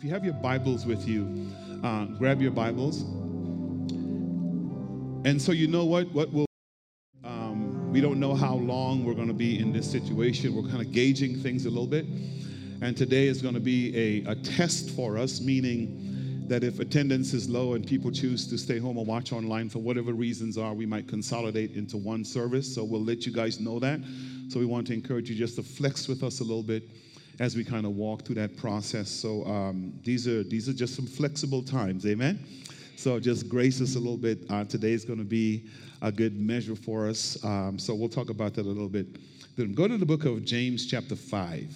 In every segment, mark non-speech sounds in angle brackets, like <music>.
If you have your Bibles with you, uh, grab your Bibles. And so you know what? What will um, we don't know how long we're going to be in this situation. We're kind of gauging things a little bit. And today is going to be a, a test for us, meaning that if attendance is low and people choose to stay home or watch online for whatever reasons are, we might consolidate into one service. So we'll let you guys know that. So we want to encourage you just to flex with us a little bit as we kind of walk through that process. So um, these are these are just some flexible times, amen. So just grace us a little bit. Uh, today is going to be a good measure for us. Um, so we'll talk about that a little bit. Then go to the book of James, chapter five.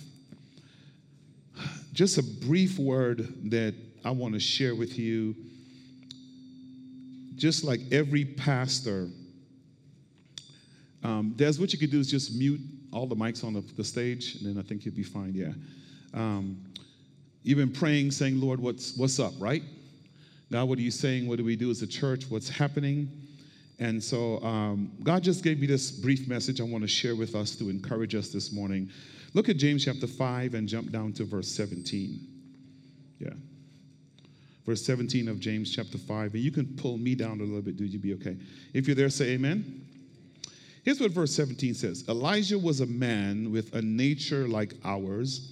Just a brief word that I want to share with you. Just like every pastor, um, Des, what you could do is just mute all the mics on the, the stage, and then I think you'll be fine. Yeah. Um, you've been praying, saying, Lord, what's, what's up, right? God, what are you saying? What do we do as a church? What's happening? And so um, God just gave me this brief message I want to share with us to encourage us this morning. Look at James chapter 5 and jump down to verse 17. Yeah. Verse 17 of James chapter 5. And you can pull me down a little bit, dude. You'd be okay. If you're there, say amen. Here's what verse 17 says Elijah was a man with a nature like ours,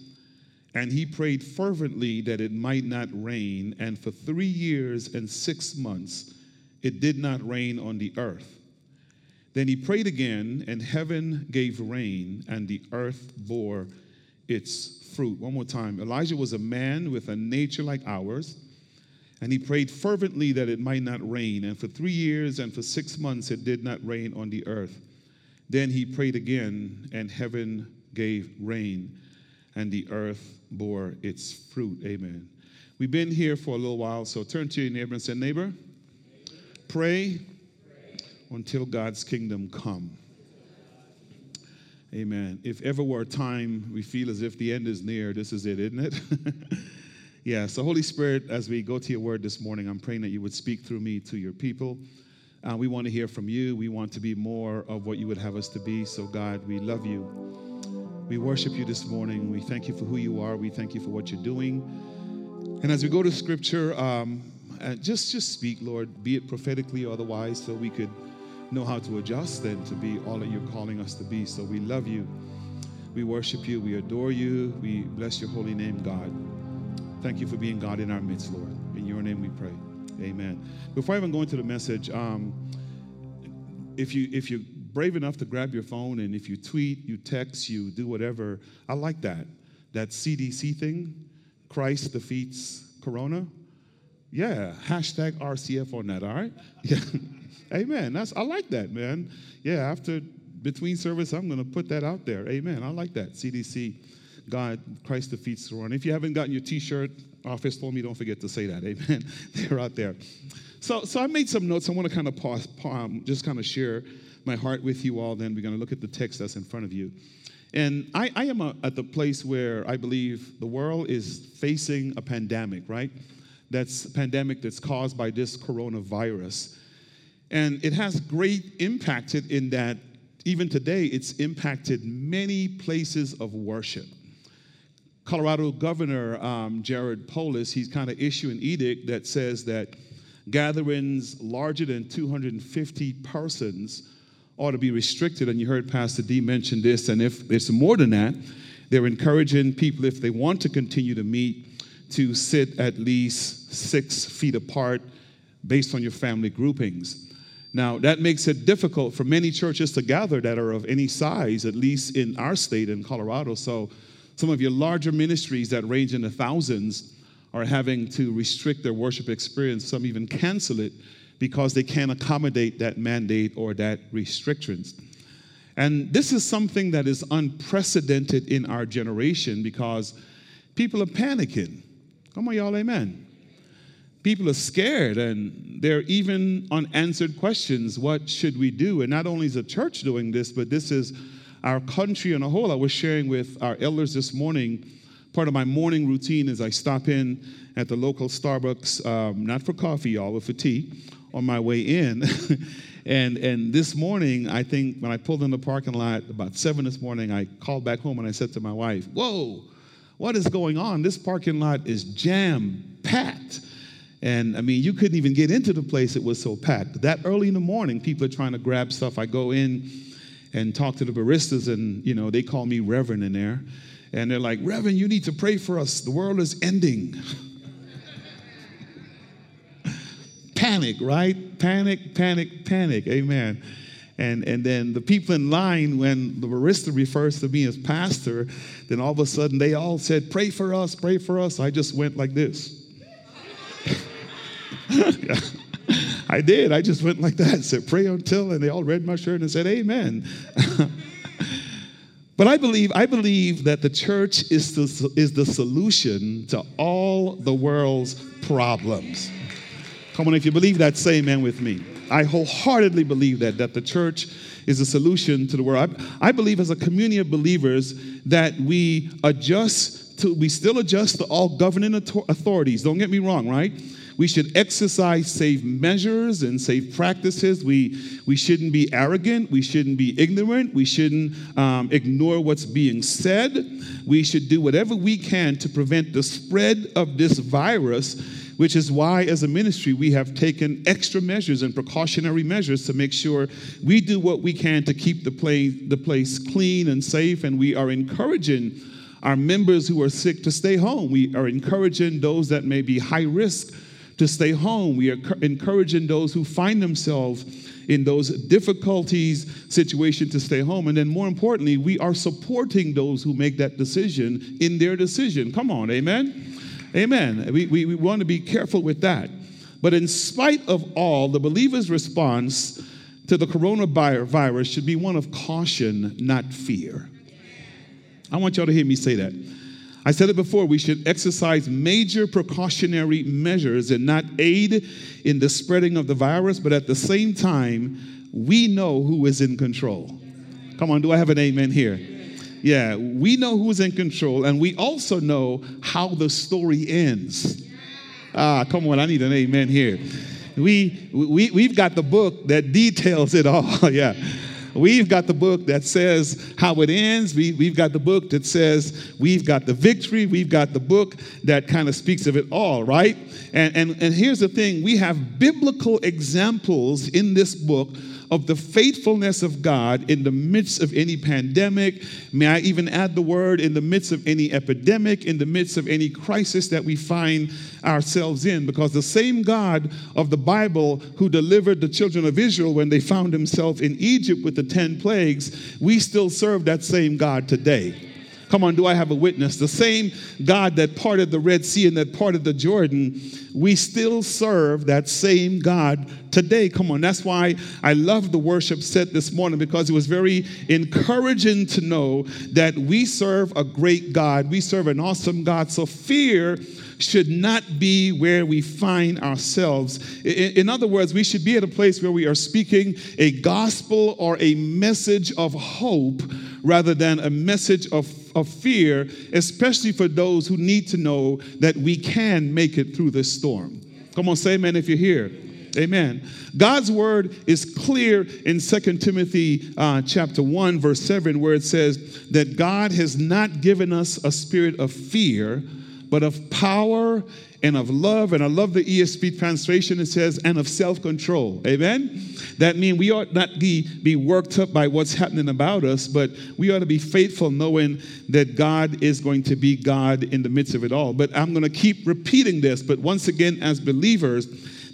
and he prayed fervently that it might not rain. And for three years and six months, it did not rain on the earth. Then he prayed again, and heaven gave rain, and the earth bore its fruit. One more time. Elijah was a man with a nature like ours, and he prayed fervently that it might not rain. And for three years and for six months, it did not rain on the earth. Then he prayed again, and heaven gave rain, and the earth bore its fruit. Amen. We've been here for a little while, so turn to your neighbor and say, Neighbor, pray until God's kingdom come. Amen. If ever were a time we feel as if the end is near, this is it, isn't it? <laughs> yeah, so Holy Spirit, as we go to your word this morning, I'm praying that you would speak through me to your people. Uh, we want to hear from you. We want to be more of what you would have us to be. So, God, we love you. We worship you this morning. We thank you for who you are. We thank you for what you're doing. And as we go to Scripture, um, uh, just just speak, Lord, be it prophetically or otherwise, so we could know how to adjust and to be all that you're calling us to be. So we love you. We worship you. We adore you. We bless your holy name, God. Thank you for being God in our midst, Lord. In your name we pray. Amen. Before I even go into the message, um, if you if you're brave enough to grab your phone and if you tweet, you text, you do whatever, I like that. That CDC thing, Christ defeats Corona. Yeah, hashtag RCF on that. All right. <laughs> Yeah. Amen. That's I like that, man. Yeah. After between service, I'm to put that out there. Amen. I like that. CDC. God, Christ defeats Corona. If you haven't gotten your T-shirt, office told me don't forget to say that. <laughs> Amen. They're out there. So, so I made some notes. I want to kind of pause, um, just kind of share my heart with you all. Then we're going to look at the text that's in front of you. And I, I am a, at the place where I believe the world is facing a pandemic, right? That's pandemic that's caused by this coronavirus. And it has great impacted in that even today it's impacted many places of worship. Colorado Governor um, Jared Polis, he's kind of issued an edict that says that gatherings larger than 250 persons ought to be restricted. And you heard Pastor D mention this. And if it's more than that, they're encouraging people, if they want to continue to meet, to sit at least six feet apart based on your family groupings. Now, that makes it difficult for many churches to gather that are of any size, at least in our state in Colorado. So, some of your larger ministries that range in the thousands are having to restrict their worship experience, some even cancel it because they can't accommodate that mandate or that restrictions. And this is something that is unprecedented in our generation because people are panicking. Come on, y'all, amen. People are scared and there are even unanswered questions. What should we do? And not only is the church doing this, but this is our country on a whole. I was sharing with our elders this morning. Part of my morning routine is I stop in at the local Starbucks, um, not for coffee, y'all, but for tea, on my way in. <laughs> and and this morning, I think when I pulled in the parking lot about seven this morning, I called back home and I said to my wife, "Whoa, what is going on? This parking lot is jam packed. And I mean, you couldn't even get into the place, it was so packed. That early in the morning, people are trying to grab stuff. I go in and talk to the baristas, and you know, they call me Reverend in there. And they're like, Reverend, you need to pray for us. The world is ending. <laughs> panic, right? Panic, panic, panic. Amen. And, and then the people in line, when the barista refers to me as pastor, then all of a sudden they all said, Pray for us, pray for us. I just went like this. <laughs> I did. I just went like that, <laughs> said, Pray until, and they all read my shirt and said, Amen. <laughs> but I believe, I believe that the church is the, is the solution to all the world's problems. Come on, if you believe that, say amen with me. I wholeheartedly believe that, that the church is a solution to the world. I, I believe as a community of believers that we adjust to, we still adjust to all governing authorities. Don't get me wrong, right? We should exercise safe measures and safe practices. We, we shouldn't be arrogant. We shouldn't be ignorant. We shouldn't um, ignore what's being said. We should do whatever we can to prevent the spread of this virus which is why, as a ministry, we have taken extra measures and precautionary measures to make sure we do what we can to keep the place, the place clean and safe. And we are encouraging our members who are sick to stay home. We are encouraging those that may be high risk to stay home. We are encouraging those who find themselves in those difficulties situation to stay home and then more importantly we are supporting those who make that decision in their decision come on amen Amen. We, we, we want to be careful with that. But in spite of all, the believer's response to the coronavirus should be one of caution, not fear. I want y'all to hear me say that. I said it before, we should exercise major precautionary measures and not aid in the spreading of the virus, but at the same time, we know who is in control. Come on, do I have an amen here? Yeah, we know who's in control, and we also know how the story ends. Ah, come on, I need an amen here. We, we, we've got the book that details it all. <laughs> yeah. We've got the book that says how it ends. We, we've got the book that says we've got the victory. We've got the book that kind of speaks of it all, right? And, and, and here's the thing we have biblical examples in this book of the faithfulness of God in the midst of any pandemic. May I even add the word in the midst of any epidemic, in the midst of any crisis that we find ourselves in, because the same God of the Bible who delivered the children of Israel when they found themselves in Egypt with the 10 plagues, we still serve that same God today. Come on, do I have a witness? The same God that parted the Red Sea and that parted the Jordan, we still serve that same God today. Come on, that's why I love the worship set this morning because it was very encouraging to know that we serve a great God. We serve an awesome God. So fear should not be where we find ourselves. In, other words, we should be at a place where we are speaking a gospel or a message of hope rather than a message of, of fear, especially for those who need to know that we can make it through this storm. Come on, say amen if you're here. Amen. God's word is clear in 2 Timothy uh, chapter 1, verse 7, where it says that God has not given us a spirit of fear, but of power and of love. And I love the ESV translation. It says, and of self control. Amen? That means we ought not be, be worked up by what's happening about us, but we ought to be faithful knowing that God is going to be God in the midst of it all. But I'm going to keep repeating this. But once again, as believers,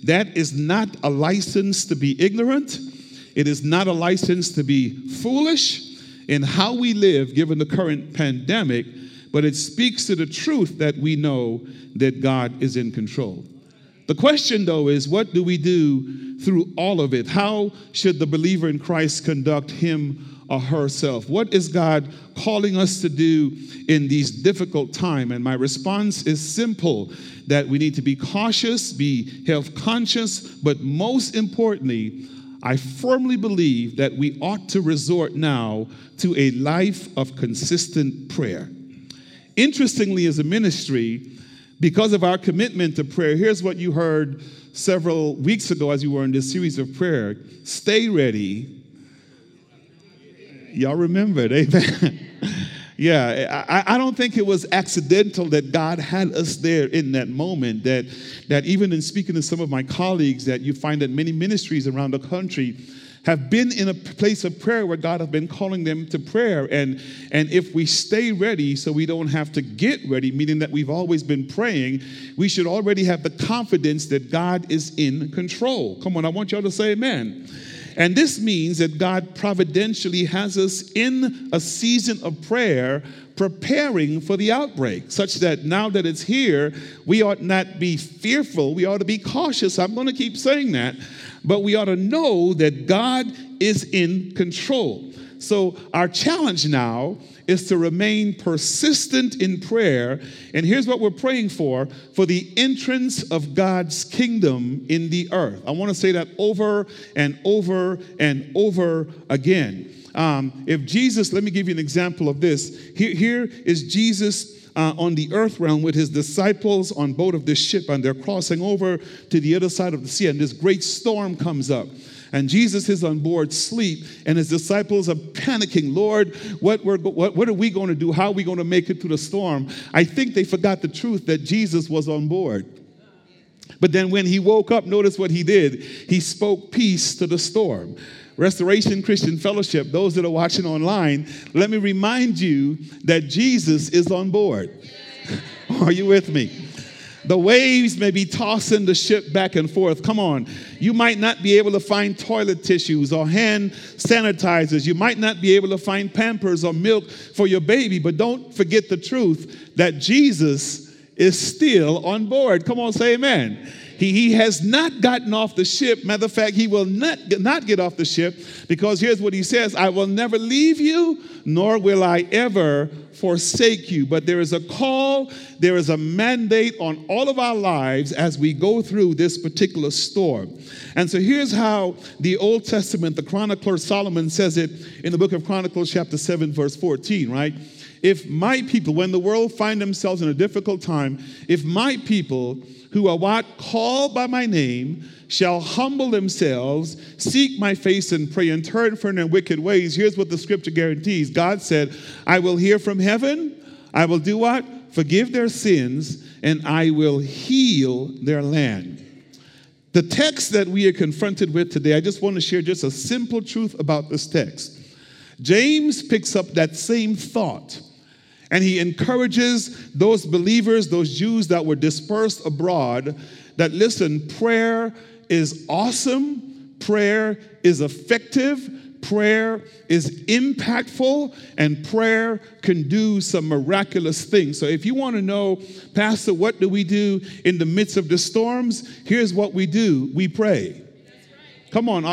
that is not a license to be ignorant. It is not a license to be foolish in how we live given the current pandemic but it speaks to the truth that we know that God is in control. The question, though, is what do we do through all of it? How should the believer in Christ conduct him or herself? What is God calling us to do in these difficult times? And my response is simple that we need to be cautious, be health conscious, but most importantly, I firmly believe that we ought to resort now to a life of consistent prayer. Interestingly, as a ministry, because of our commitment to prayer, here's what you heard several weeks ago as you were in this series of prayer stay ready. Y'all remember it, <laughs> amen. Yeah, I, I, don't think it was accidental that God had us there in that moment. That, that even in speaking to some of my colleagues, that you find that many ministries around the country have been in a place of prayer where God has been calling them to prayer. And, and if we stay ready so we don't have to get ready, meaning that we've always been praying, we should already have the confidence that God is in control. Come on, I want y'all to say amen. And this means that God providentially has us in a season of prayer preparing for the outbreak, such that now that it's here, we ought not be fearful. We ought to be cautious. I'm going to keep saying that. But we ought to know that God is in control. So, our challenge now is to remain persistent in prayer. And here's what we're praying for for the entrance of God's kingdom in the earth. I want to say that over and over and over again. Um, if Jesus, let me give you an example of this. Here, here is Jesus uh, on the earth realm with his disciples on board of this ship, and they're crossing over to the other side of the sea, and this great storm comes up. And Jesus is on board sleep, and his disciples are panicking. Lord, what, we're, what, what are we going to do? How are we going to make it through the storm? I think they forgot the truth that Jesus was on board. But then when he woke up, notice what he did. He spoke peace to the storm. Restoration Christian Fellowship, those that are watching online, let me remind you that Jesus is on board. <laughs> Are you with me? The waves may be tossing the ship back and forth. Come on. You might not be able to find toilet tissues or hand sanitizers. You might not be able to find pampers or milk for your baby, but don't forget the truth that Jesus is still on board. Come on, say amen. He, he has not gotten off the ship. Matter of fact, he will not, not get off the ship because here's what he says I will never leave you, nor will I ever forsake you. But there is a call, there is a mandate on all of our lives as we go through this particular storm. And so here's how the Old Testament, the chronicler Solomon says it in the book of Chronicles, chapter 7, verse 14, right? If my people, when the world find themselves in a difficult time, if my people who are what? Called by my name shall humble themselves, seek my face and pray, and turn from their wicked ways. Here's what the scripture guarantees God said, I will hear from heaven. I will do what? Forgive their sins, and I will heal their land. The text that we are confronted with today, I just want to share just a simple truth about this text. James picks up that same thought and he encourages those believers, those Jews that were dispersed abroad, that listen, prayer is awesome, prayer is effective, prayer is impactful, and prayer can do some miraculous things. So, if you want to know, Pastor, what do we do in the midst of the storms? Here's what we do we pray. Come on,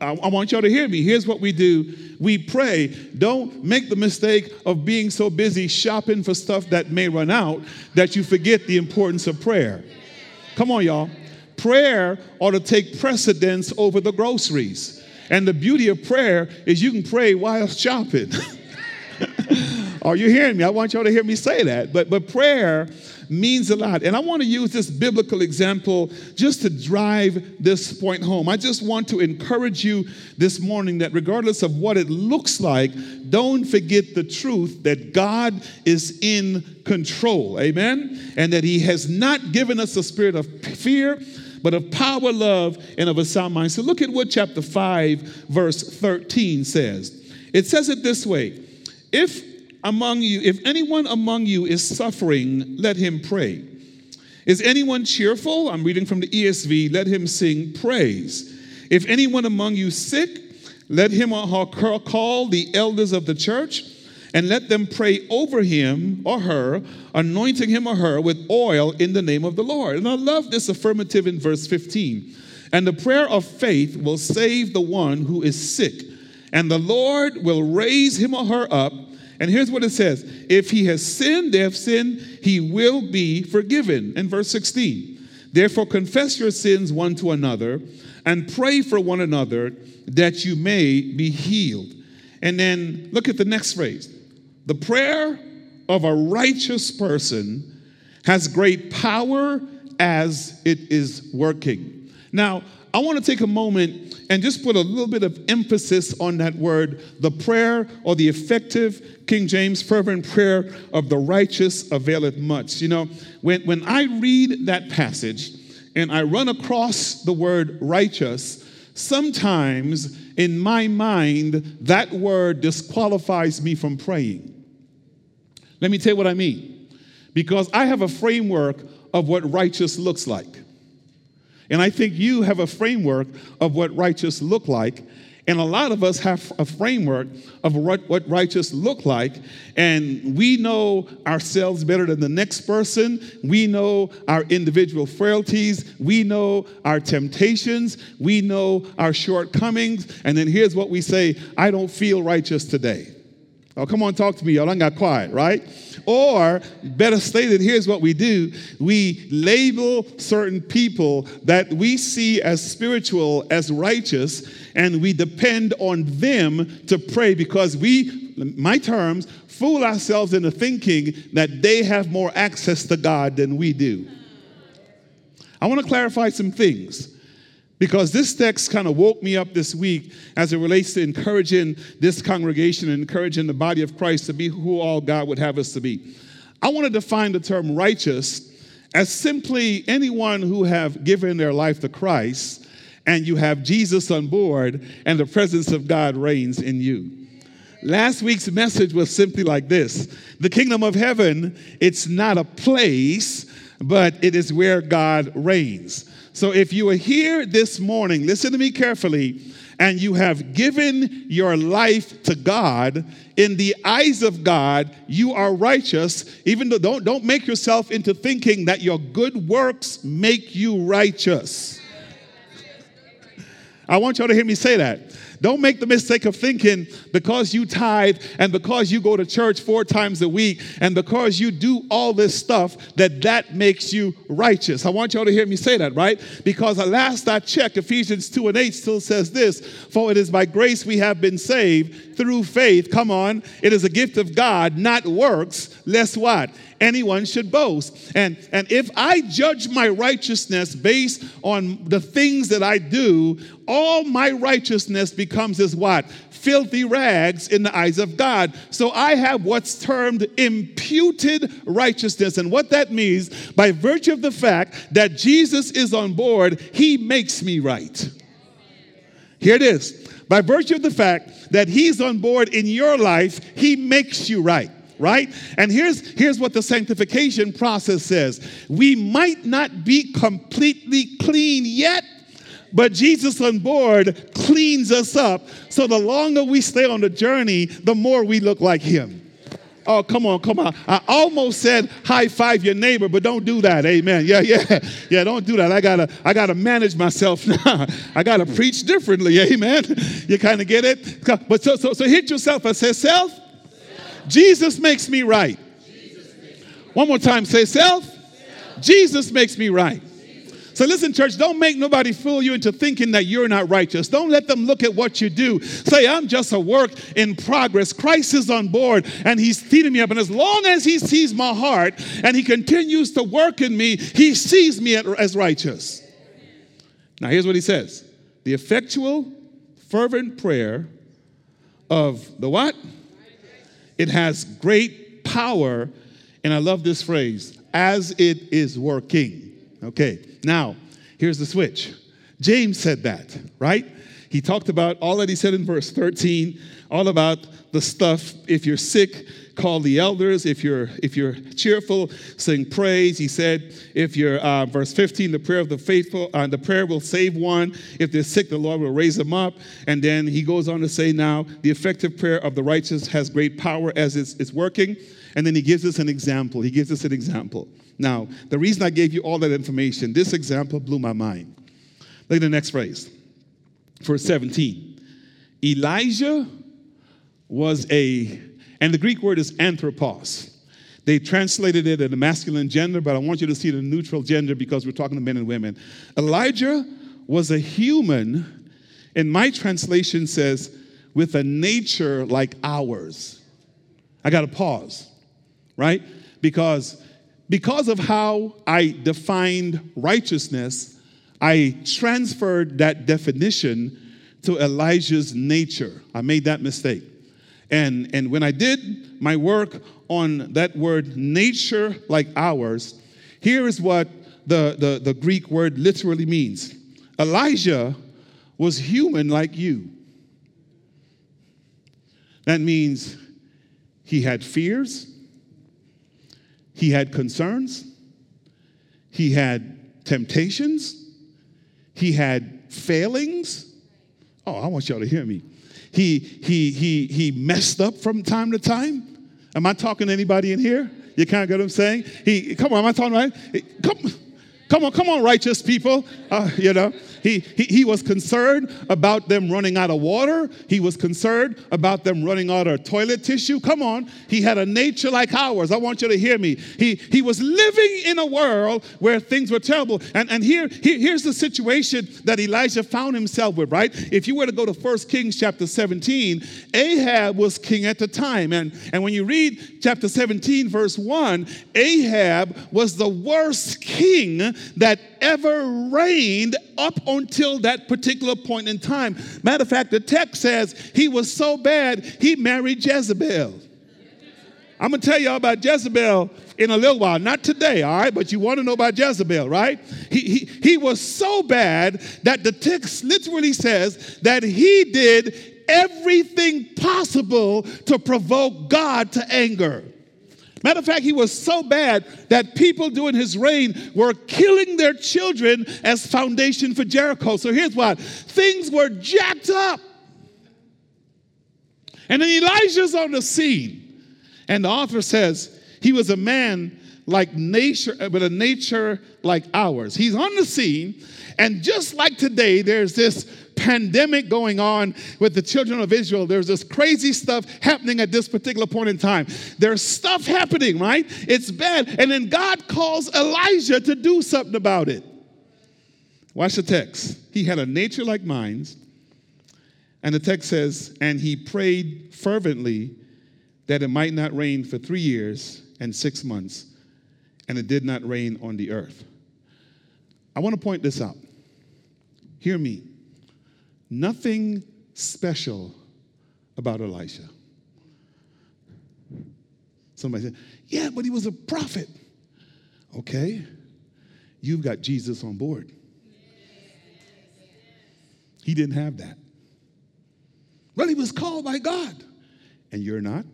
I want y'all to hear me. Here's what we do we pray. Don't make the mistake of being so busy shopping for stuff that may run out that you forget the importance of prayer. Come on, y'all. Prayer ought to take precedence over the groceries. And the beauty of prayer is you can pray while shopping. <laughs> Are you hearing me? I want y'all to hear me say that. But, but prayer means a lot. And I want to use this biblical example just to drive this point home. I just want to encourage you this morning that regardless of what it looks like, don't forget the truth that God is in control. Amen? And that He has not given us a spirit of fear but of power, love, and of a sound mind. So look at what chapter 5, verse 13 says. It says it this way If among you, if anyone among you is suffering, let him pray. Is anyone cheerful? I'm reading from the ESV. Let him sing praise. If anyone among you sick, let him or her call the elders of the church and let them pray over him or her, anointing him or her with oil in the name of the Lord. And I love this affirmative in verse 15. And the prayer of faith will save the one who is sick, and the Lord will raise him or her up. And here's what it says If he has sinned, they have sinned, he will be forgiven. In verse 16, therefore confess your sins one to another and pray for one another that you may be healed. And then look at the next phrase the prayer of a righteous person has great power as it is working. Now, I want to take a moment and just put a little bit of emphasis on that word, the prayer or the effective King James fervent prayer of the righteous availeth much. You know, when, when I read that passage and I run across the word righteous, sometimes in my mind, that word disqualifies me from praying. Let me tell you what I mean. Because I have a framework of what righteous looks like. And I think you have a framework of what righteous look like. And a lot of us have a framework of what, what righteous look like. And we know ourselves better than the next person. We know our individual frailties. We know our temptations. We know our shortcomings. And then here's what we say I don't feel righteous today. Oh, come on, talk to me. Y'all I got quiet, right? Or, better stated, here's what we do we label certain people that we see as spiritual, as righteous, and we depend on them to pray because we, my terms, fool ourselves into thinking that they have more access to God than we do. I want to clarify some things. Because this text kind of woke me up this week as it relates to encouraging this congregation and encouraging the body of Christ to be who all God would have us to be. I want to define the term righteous as simply anyone who have given their life to Christ and you have Jesus on board and the presence of God reigns in you. Last week's message was simply like this. The kingdom of heaven, it's not a place, but it is where God reigns. So if you are here this morning, listen to me carefully, and you have given your life to God, in the eyes of God, you are righteous. Even though don't, don't make yourself into thinking that your good works make you righteous. I want y'all to hear me say that. Don't make the mistake of thinking because you tithe and because you go to church four times a week and because you do all this stuff that that makes you righteous. I want y'all to hear me say that, right? Because at last I checked, Ephesians 2 and 8 still says this For it is by grace we have been saved through faith. Come on. It is a gift of God, not works, lest what? Anyone should boast. And, and if I judge my righteousness based on the things that I do, all my righteousness becomes as what? Filthy rags in the eyes of God. So I have what's termed imputed righteousness. And what that means, by virtue of the fact that Jesus is on board, he makes me right. Here it is. By virtue of the fact that he's on board in your life, he makes you right right? And here's, here's what the sanctification process says we might not be completely clean yet. But Jesus on board cleans us up. So the longer we stay on the journey, the more we look like him. Oh, come on, come on. I almost said high five your neighbor, but don't do that. Amen. Yeah, yeah. <laughs> Yeah, don't do that. I gotta, I gotta manage myself <laughs> now. I gotta preach differently. Amen. You kind of get it? But so so so hit yourself. I say, self, Jesus makes me right. One more time, say self. Jesus makes me right. So listen, church, don't make nobody fool you into thinking that you're not righteous. Don't let them look at what you do. Say, I'm just a work in progress. Christ is on board and he's feeding me up. And as long as he sees my heart and he continues to work in me, he sees me as righteous. Now, here's what he says the effectual, fervent prayer of the what? It has great power, and I love this phrase, as it is working. Okay, now, here's the switch. James said that, right? He talked about all that he said in verse 13, all about the stuff. If you're sick, call the elders. If you're if you're cheerful, sing praise. He said, if you're uh, verse 15, the prayer of the faithful, uh, the prayer will save one. If they're sick, the Lord will raise them up. And then he goes on to say, now the effective prayer of the righteous has great power as it's, it's working. And then he gives us an example. He gives us an example. Now, the reason I gave you all that information, this example blew my mind. Look at the next phrase. Verse 17. Elijah was a, and the Greek word is anthropos. They translated it in the masculine gender, but I want you to see the neutral gender because we're talking to men and women. Elijah was a human, and my translation says, with a nature like ours. I got to pause, right? Because because of how I defined righteousness, I transferred that definition to Elijah's nature. I made that mistake. And, and when I did my work on that word nature like ours, here is what the, the, the Greek word literally means Elijah was human like you. That means he had fears, he had concerns, he had temptations, he had failings. Oh, I want y'all to hear me. He he he he messed up from time to time. Am I talking to anybody in here? You kind of get what I'm saying? He come on, am I talking right? Come, come on, come on, righteous people. Uh, you know, he, he, he was concerned about them running out of water. He was concerned about them running out of toilet tissue. Come on. He had a nature like ours. I want you to hear me. He, he was living in a world where things were terrible. And, and here, here, here's the situation that Elijah found himself with, right? If you were to go to 1 Kings chapter 17, Ahab was king at the time. And, and when you read chapter 17, verse 1, Ahab was the worst king that ever reigned up until that particular point in time. Matter of fact, the text says he was so bad, he married Jezebel. I'm gonna tell y'all about Jezebel in a little while. Not today, all right? But you want to know about Jezebel, right? He, he, he was so bad that the text literally says that he did everything possible to provoke God to anger. Matter of fact, he was so bad that people during his reign were killing their children as foundation for Jericho. So here's what things were jacked up. And then Elijah's on the scene. And the author says he was a man like nature, uh, but a nature like ours. He's on the scene, and just like today, there's this pandemic going on with the children of Israel. There's this crazy stuff happening at this particular point in time. There's stuff happening, right? It's bad. And then God calls Elijah to do something about it. Watch the text. He had a nature like mine. And the text says, and he prayed fervently that it might not rain for three years and six months, and it did not rain on the earth. I want to point this out. Hear me. Nothing special about Elisha. Somebody said, Yeah, but he was a prophet. Okay, you've got Jesus on board. He didn't have that. Well, he was called by God, and you're not.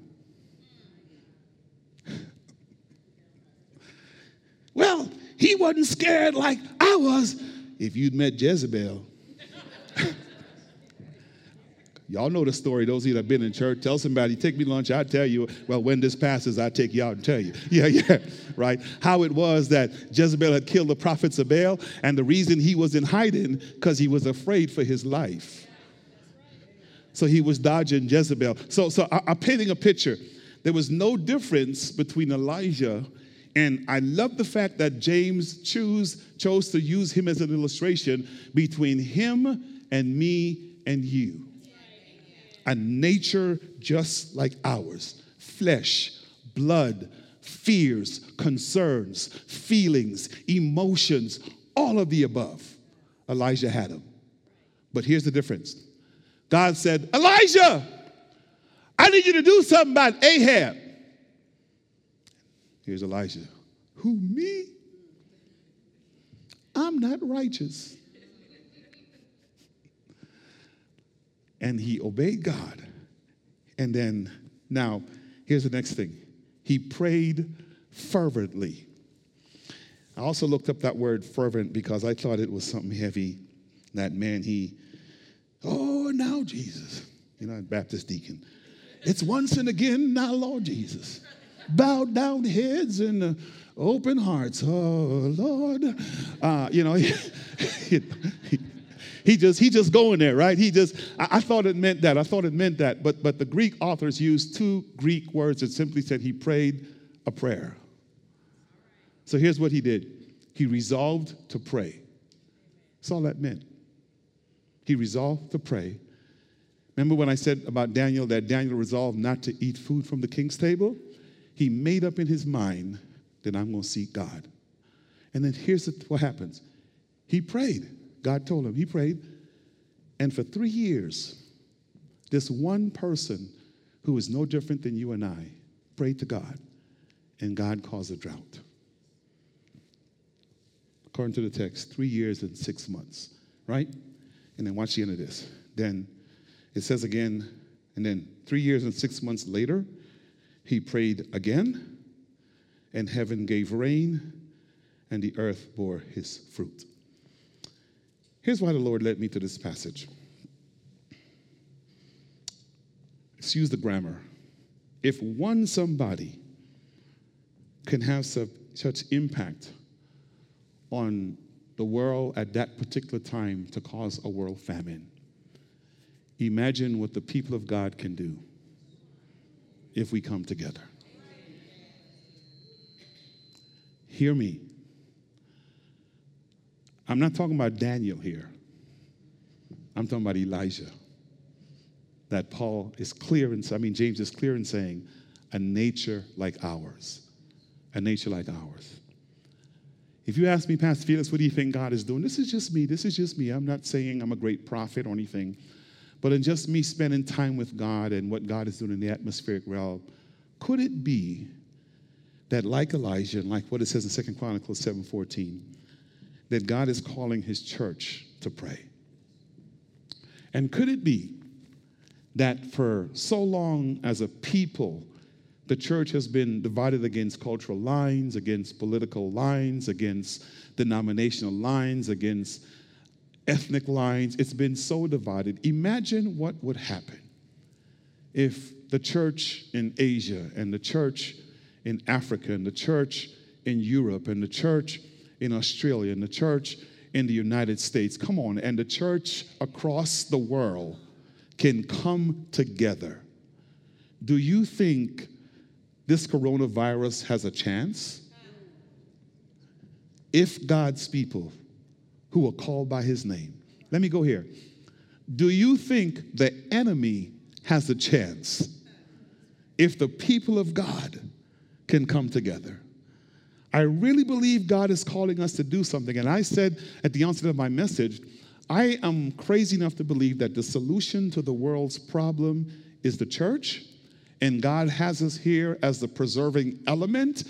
well, he wasn't scared like I was. If you'd met Jezebel, Y'all know the story. Those of you that have been in church, tell somebody, take me lunch. I'll tell you, well, when this passes, I take you out and tell you. <laughs> Yeah, yeah, right. How it was that Jezebel had killed the prophets of Baal, and the reason he was in hiding because he was afraid for his life. So he was dodging Jezebel. So, so I, I'm painting a picture. There was no difference between Elijah and I love the fact that James choose, chose to use him as an illustration between him and me and you a nature just like ours flesh, blood, fears, concerns, feelings, emotions, all of the above. Elijah had them. But here's the difference God said, Elijah, I need you to do something about Ahab. Here's Elijah. Who, me? I'm not righteous. And he obeyed God. And then, now, here's the next thing he prayed fervently. I also looked up that word fervent because I thought it was something heavy. That man, he, oh, now Jesus, you know, Baptist deacon. It's once and again, now, Lord Jesus. Bowed down heads and uh, open hearts. Oh, Lord. Uh, you know, <laughs> he, just he just going there, right? He just I, I, thought it meant that. I thought it meant that. But but the Greek authors used two Greek words that simply said he prayed a prayer. So here's what he did. He resolved to pray. That's all that meant. He resolved to pray. Remember when I said about Daniel that Daniel resolved not to eat food from the king's table? He made up in his mind that I'm going to seek God. And then here's what happens He prayed. God told him, he prayed. And for three years, this one person who is no different than you and I prayed to God, and God caused a drought. According to the text, three years and six months, right? And then watch the end of this. Then it says again, and then three years and six months later, he prayed again, and heaven gave rain, and the earth bore his fruit. Here's why the Lord led me to this passage. Excuse the grammar. If one somebody can have such impact on the world at that particular time to cause a world famine, imagine what the people of God can do if we come together. Hear me. I'm not talking about Daniel here. I'm talking about Elijah. That Paul is clear, in, I mean, James is clear in saying, a nature like ours. A nature like ours. If you ask me, Pastor Felix, what do you think God is doing? This is just me. This is just me. I'm not saying I'm a great prophet or anything, but in just me spending time with God and what God is doing in the atmospheric realm, could it be that like Elijah and like what it says in Second Chronicles 7:14, that God is calling his church to pray. And could it be that for so long as a people, the church has been divided against cultural lines, against political lines, against denominational lines, against ethnic lines. It's been so divided. Imagine what would happen if the church in Asia and the church in Africa and the church in Europe and the church in Australia and the church in the United States, come on, and the church across the world can come together, do you think this coronavirus has a chance? If God's people who are called by his name, let me go here. Do you think the enemy has a chance if the people of God can come together? I really believe God is calling us to do something. And I said at the onset of my message, I am crazy enough to believe that the solution to the world's problem is the church, and God has us here as the preserving element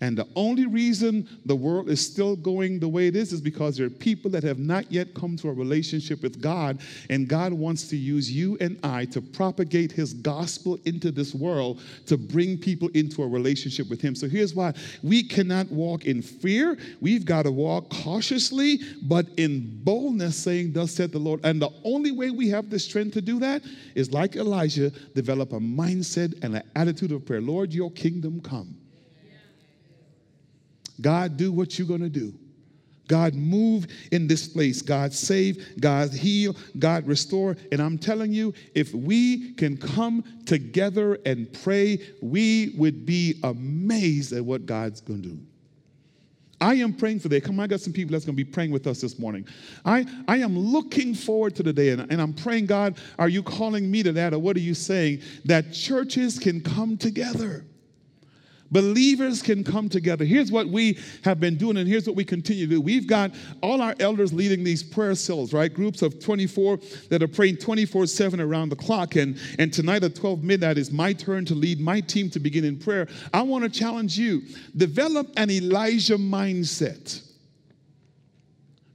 and the only reason the world is still going the way it is is because there are people that have not yet come to a relationship with God. And God wants to use you and I to propagate his gospel into this world to bring people into a relationship with him. So here's why we cannot walk in fear. We've got to walk cautiously, but in boldness, saying, Thus said the Lord. And the only way we have the strength to do that is like Elijah, develop a mindset and an attitude of prayer. Lord, your kingdom come. God, do what you're going to do. God, move in this place. God, save. God, heal. God, restore. And I'm telling you, if we can come together and pray, we would be amazed at what God's going to do. I am praying for that. Come on, I got some people that's going to be praying with us this morning. I, I am looking forward to the day, and, and I'm praying, God, are you calling me to that, or what are you saying? That churches can come together. Believers can come together. Here's what we have been doing, and here's what we continue to do. We've got all our elders leading these prayer cells, right? Groups of 24 that are praying 24 7 around the clock. And, and tonight at 12 midnight is my turn to lead my team to begin in prayer. I want to challenge you develop an Elijah mindset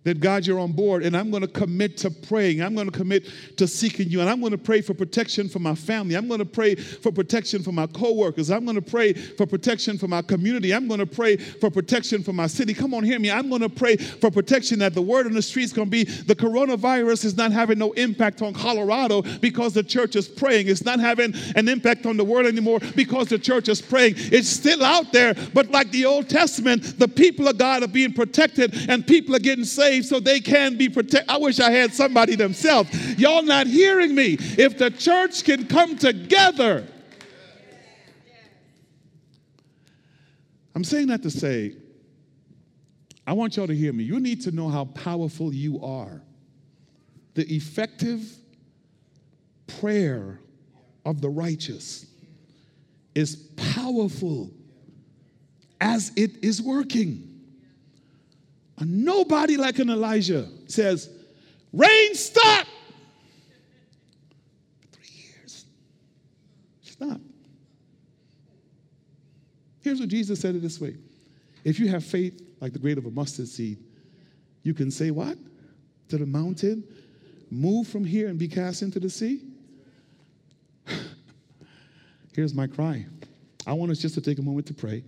that God, you're on board, and I'm going to commit to praying. I'm going to commit to seeking you, and I'm going to pray for protection for my family. I'm going to pray for protection for my coworkers. I'm going to pray for protection for my community. I'm going to pray for protection for my city. Come on, hear me. I'm going to pray for protection that the word on the street is going to be the coronavirus is not having no impact on Colorado because the church is praying. It's not having an impact on the world anymore because the church is praying. It's still out there, but like the Old Testament, the people of God are being protected and people are getting saved saved so they can be protected. I wish I had somebody themselves. Y'all not hearing me. If the church can come together, I'm saying that to say, I want y'all to hear me. You need to know how powerful you are. The effective prayer of the righteous is powerful as it is working. And nobody like an Elijah says, Rain, stop! Three years. Stop. Here's what Jesus said it this way If you have faith like the grain of a mustard seed, you can say, What? To the mountain, move from here and be cast into the sea? <sighs> Here's my cry. I want us just to take a moment to pray.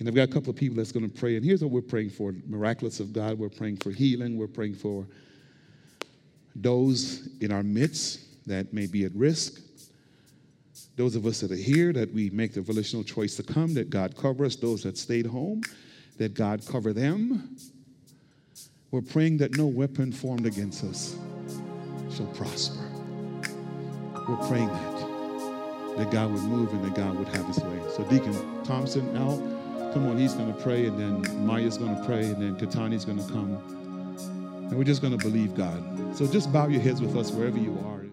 And I've got a couple of people that's going to pray. And here's what we're praying for miraculous of God. We're praying for healing. We're praying for those in our midst that may be at risk. Those of us that are here, that we make the volitional choice to come, that God cover us. Those that stayed home, that God cover them. We're praying that no weapon formed against us shall prosper. We're praying that, that God would move and that God would have his way. So, Deacon Thompson, Al, come on, he's going to pray, and then Maya's going to pray, and then Katani's going to come. And we're just going to believe God. So just bow your heads with us wherever you are.